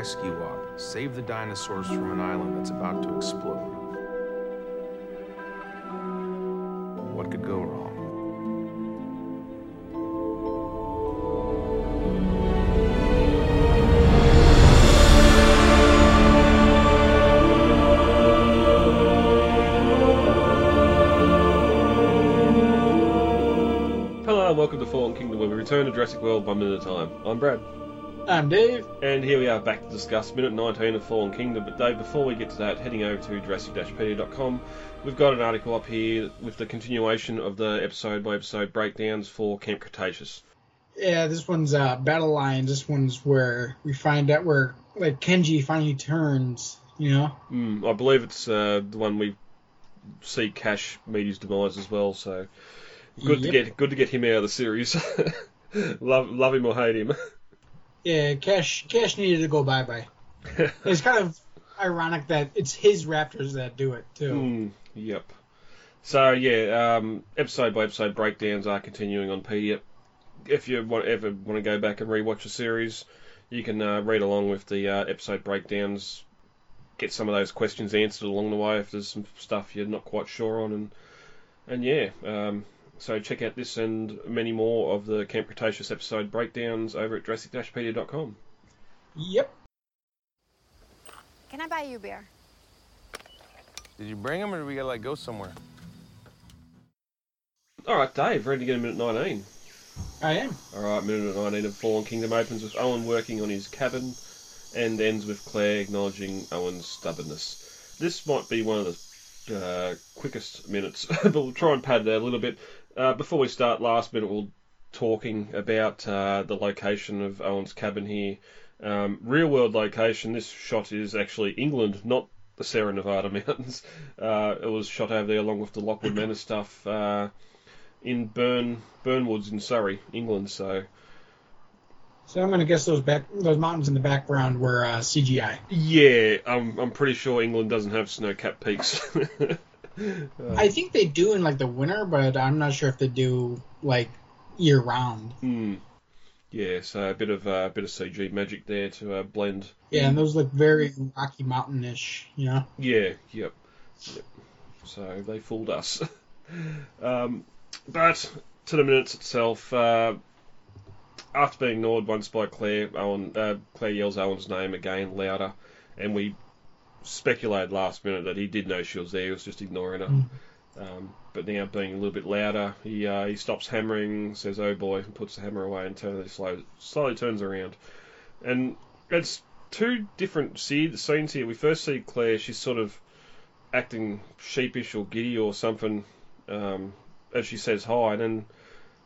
Rescue Op. Save the dinosaurs from an island that's about to explode. What could go wrong? Hello and welcome to Fallen Kingdom, where we return to Jurassic World one minute at a time. I'm Brad, I'm Dave. and here we are back to discuss minute 19 of Fallen Kingdom. But Dave, before we get to that, heading over to Jurassic-Pedia.com, we've got an article up here with the continuation of the episode by episode breakdowns for Camp Cretaceous. Yeah, this one's uh, Battle Lions. This one's where we find out where like Kenji finally turns. You know. Mm, I believe it's uh, the one we see Cash meet his demise as well. So good to get good to get him out of the series. love love him or hate him. Yeah, Cash. Cash needed to go bye bye. It's kind of ironic that it's his Raptors that do it too. Mm, yep. So yeah, um, episode by episode breakdowns are continuing on Pedia. If you want, ever want to go back and rewatch the series, you can uh, read along with the uh, episode breakdowns. Get some of those questions answered along the way if there's some stuff you're not quite sure on, and and yeah. Um, so check out this and many more of the Camp Cretaceous episode breakdowns over at Jurassic-Pedia.com. Yep. Can I buy you a beer? Did you bring them or did we gotta like go somewhere? All right, Dave, ready to get a minute 19. I am. Alright, minute 19 of Fallen Kingdom opens with Owen working on his cabin and ends with Claire acknowledging Owen's stubbornness. This might be one of the uh, quickest minutes, but we'll try and pad it out a little bit. Uh, before we start, last minute, we'll talking about uh, the location of Owen's cabin here. Um, real world location, this shot is actually England, not the Sierra Nevada mountains. Uh, it was shot over there along with the Lockwood Manor stuff uh, in Burn Burnwoods in Surrey, England. So So I'm gonna guess those back those mountains in the background were uh, CGI. yeah, I'm I'm pretty sure England doesn't have snow-capped peaks. I think they do in like the winter, but I'm not sure if they do like year round. Hmm. Yeah, so a bit of uh, bit of CG magic there to uh, blend. Yeah, and those look very Rocky Mountain-ish. You know. Yeah, yep, yep. So they fooled us. um, but to the minutes itself, uh, after being ignored once by Claire, Owen, uh, Claire yells Owen's name again louder, and we speculated last minute that he did know she was there. He was just ignoring her. Mm. Um, but now being a little bit louder, he uh, he stops hammering, says "Oh boy," and puts the hammer away and turns slow, slowly turns around. And it's two different scenes here. We first see Claire; she's sort of acting sheepish or giddy or something um, as she says hi. And then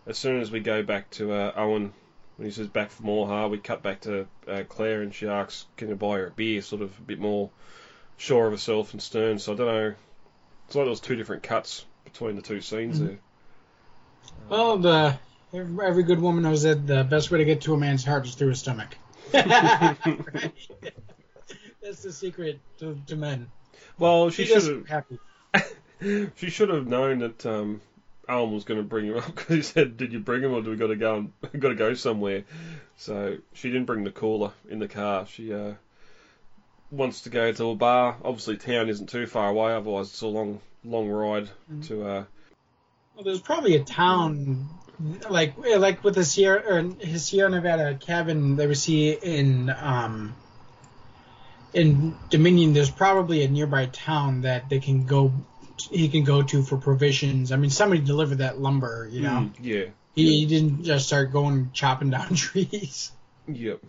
as soon as we go back to uh, Owen, when he says back for more, huh, we cut back to uh, Claire and she asks, "Can you buy her a beer?" Sort of a bit more sure of herself and stern. So I don't know. It's like there was two different cuts between the two scenes Mhm. there. Well, the every good woman knows that the best way to get to a man's heart is through his stomach. That's the secret to, to men. Well, she He should have. happy. she should have known that um, Alan was going to bring him up because he said, "Did you bring him, or do we got to go and got to go somewhere?" So she didn't bring the cooler in the car. She uh, wants to go to a bar. Obviously, town isn't too far away. Otherwise, it's a long, long ride to. Uh, Well, there's probably a town like like with the Sierra or his Sierra Nevada cabin that we see in um in Dominion. There's probably a nearby town that they can go he can go to for provisions. I mean, somebody delivered that lumber. You know, mm, yeah. he, he didn't just start going chopping down trees. Yep.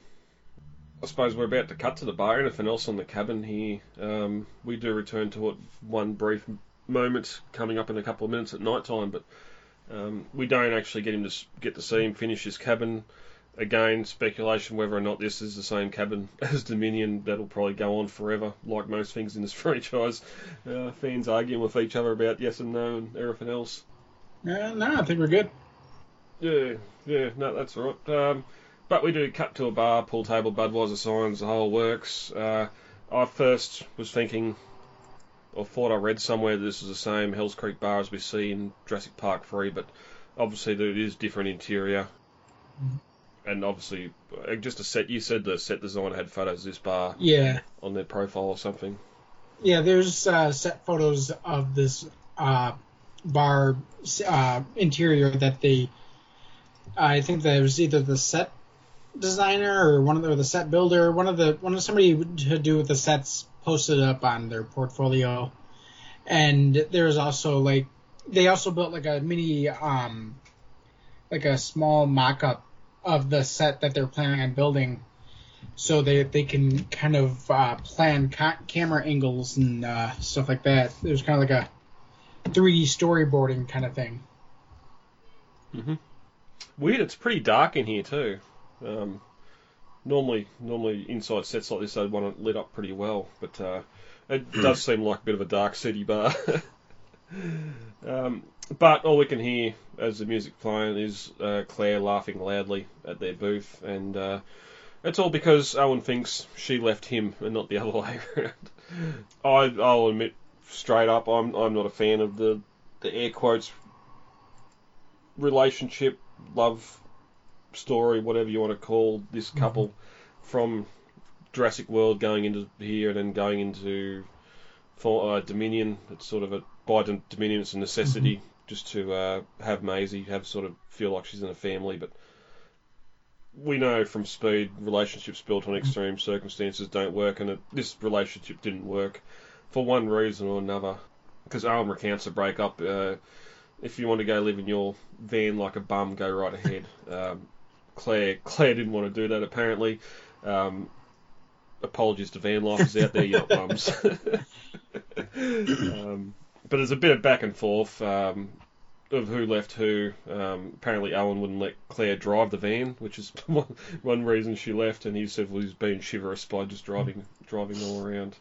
I suppose we're about to cut to the bar. Anything else on the cabin here? Um, we do return to it one brief moment coming up in a couple of minutes at night time, but um, we don't actually get him to get to see him finish his cabin. Again, speculation whether or not this is the same cabin as Dominion. That'll probably go on forever, like most things in this franchise. Uh, fans arguing with each other about yes and no and everything else. Uh, no, I think we're good. Yeah, yeah, no, that's all right. Um, but we do cut to a bar, pool table, Budweiser signs, the whole works. Uh, I first was thinking, or thought I read somewhere that this is the same Hells Creek bar as we see in Jurassic Park 3, but obviously there is different interior. and obviously, uh, just a set. You said the set designer had photos of this bar Yeah, on their profile or something. yeah. There's uh, set photos of this uh, bar uh, interior that they. I think that it was either the set designer or one of the, the set builder, one of the one of somebody to do with the sets posted up on their portfolio, and there's also like they also built like a mini um like a small mock-up of the set that they're planning on building so they they can kind of uh, plan ca- camera angles and uh, stuff like that. There's kind of like a 3D storyboarding kind of thing. Mhm. Weird. It's pretty dark in here too. Um, normally, normally inside sets like this, they'd want it lit up pretty well, but uh, it does seem like a bit of a dark city bar. um, but all we can hear as the music playing is uh, Claire laughing loudly at their booth, and uh, it's all because Owen thinks she left him and not the other way around. I, I'll admit straight up, I'm I'm not a fan of the the air quotes relationship, love story, whatever you want to call this couple from Jurassic World going into here and then going into for uh, Dominion. It's sort of a by Dominion, it's a necessity just to uh, have Maisie have sort of feel like she's in a family, but. We know from Speed, relationships built on extreme circumstances don't work, and it, this relationship didn't work for one reason or another. Because Owen recounts the breakup. Uh, if you want to go live in your van like a bum, go right ahead. Um, Claire Claire didn't want to do that apparently. Um, apologies to van lifers out there, you're bums. um, but there's a bit of back and forth um, of who left who. Um, apparently, Alan wouldn't let Claire drive the van, which is one, one reason she left, and he said well, he's being chivalrous by just driving driving all around.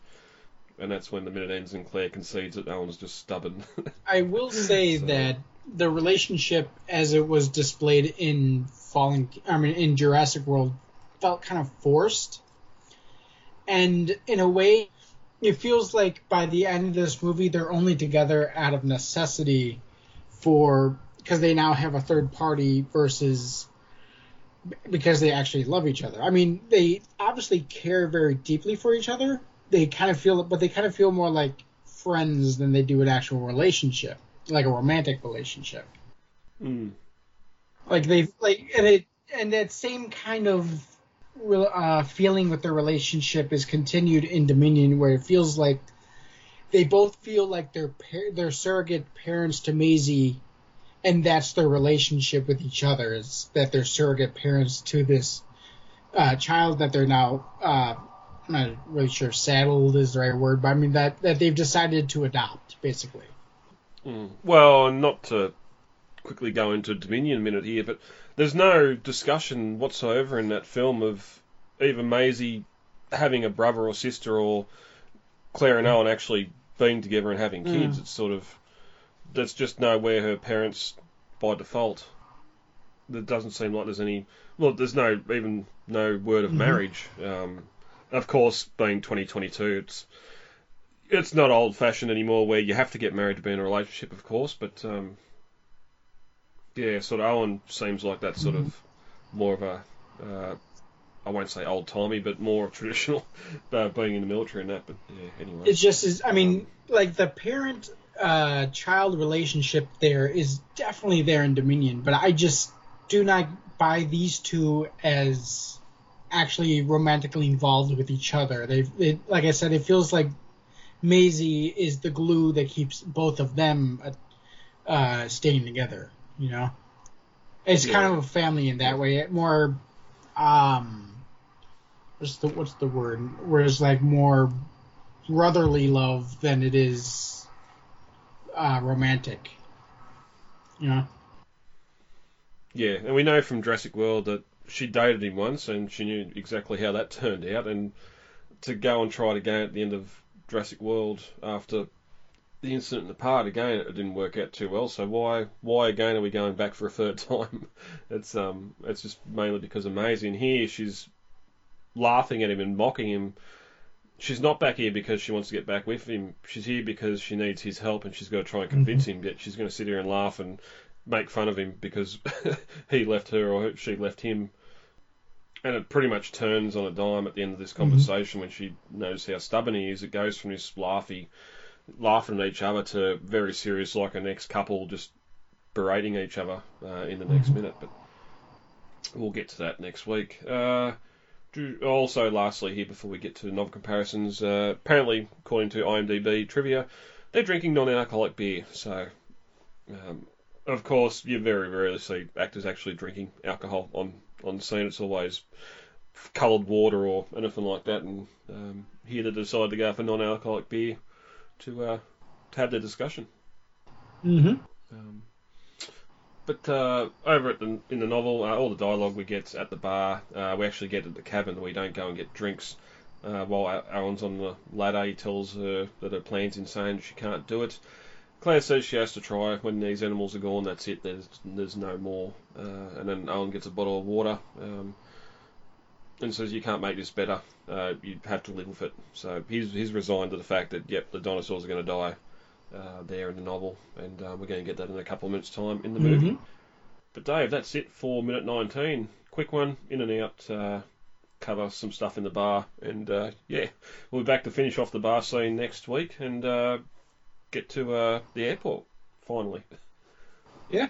And that's when the minute ends and Claire concedes that Alan's just stubborn. I will say So- that the relationship, as it was displayed in Fallen, I mean, in Jurassic World, felt kind of forced. And in a way, it feels like by the end of this movie, they're only together out of necessity for because they now have a third party versus because they actually love each other. I mean, they obviously care very deeply for each other. They kind of feel, but they kind of feel more like friends than they do an actual relationship, like a romantic relationship. mm. Like they like and it and that same kind of uh, feeling with their relationship is continued in Dominion, where it feels like they both feel like they're par- they're surrogate parents to Maisie, and that's their relationship with each other is that they're surrogate parents to this uh, child that they're now. Uh, I'm not really sure saddled is the right word, but I mean that that they've decided to adopt, basically. Mm. Well, not to quickly go into Dominion a minute here, but there's no discussion whatsoever in that film of even Maisie having a brother or sister or Claire and Owen actually being together and having kids. Mm. It's sort of that's just nowhere her parents by default. There doesn't seem like there's any. Well, there's no even no word of Mhm. marriage. Um, of course, being 2022, it's it's not old fashioned anymore where you have to get married to be in a relationship, of course, but um, yeah, sort of Owen seems like that's sort of more of a uh, I won't say old timey, but more traditional, uh, being in the military and that. But yeah, anyway. It's just is I mean, like the parent uh child relationship there is definitely there in Dominion, but I just do not buy these two as actually romantically involved with each other. They it, like I said, it feels like Maisie is the glue that keeps both of them uh, staying together, you know. It's kind of a family in that way. It more um what's the what's the word? Whereas like more brotherly love than it is uh, romantic. You know? Yeah, and we know from Jurassic World that she dated him once, and she knew exactly how that turned out. And to go and try it again at the end of Jurassic World after the incident in the park again, it didn't work out too well. So why why again are we going back for a third time? it's um it's just mainly because of Maisie. And here she's laughing at him and mocking him. She's not back here because she wants to get back with him. She's here because she needs his help, and she's got to try and convince him. Yet she's going to sit here and laugh and make fun of him because he left her or she left him and it pretty much turns on a dime at the end of this conversation when she knows how stubborn he is. It goes from this laughy, laughing at each other to very serious, like an ex-couple just berating each other uh, in the next minute. But we'll get to that next week. Uh, do- also, lastly, here before we get to novel comparisons, uh, apparently, according to IMDb trivia, they're drinking non-alcoholic beer. So, um, of course, you very rarely see actors actually drinking alcohol on on scene. It's always coloured water or anything like that. And um, here they decided to go for non-alcoholic beer to uh, to have their discussion. Mm-hmm. Um, but uh, over at the in the novel, uh, all the dialogue we get at the bar, uh, we actually get at the cabin. We don't go and get drinks. Uh, while Alan's on the ladder, he tells her that her plan's insane. She can't do it. Claire says she has to try. When these animals are gone, that's it. There's there's no more. Uh, and then Alan gets a bottle of water um, and says you can't make this better. Uh, you have to live with it. So he's he's resigned to the fact that yep, the dinosaurs are going to die uh, there in the novel, and uh, we're going to get that in a couple of minutes' time in the movie. Mhm. But Dave, that's it for minute 19. Quick one, in and out. Uh, cover some stuff in the bar, and uh, yeah, we'll be back to finish off the bar scene next week and uh, get to uh, the airport finally. Yeah.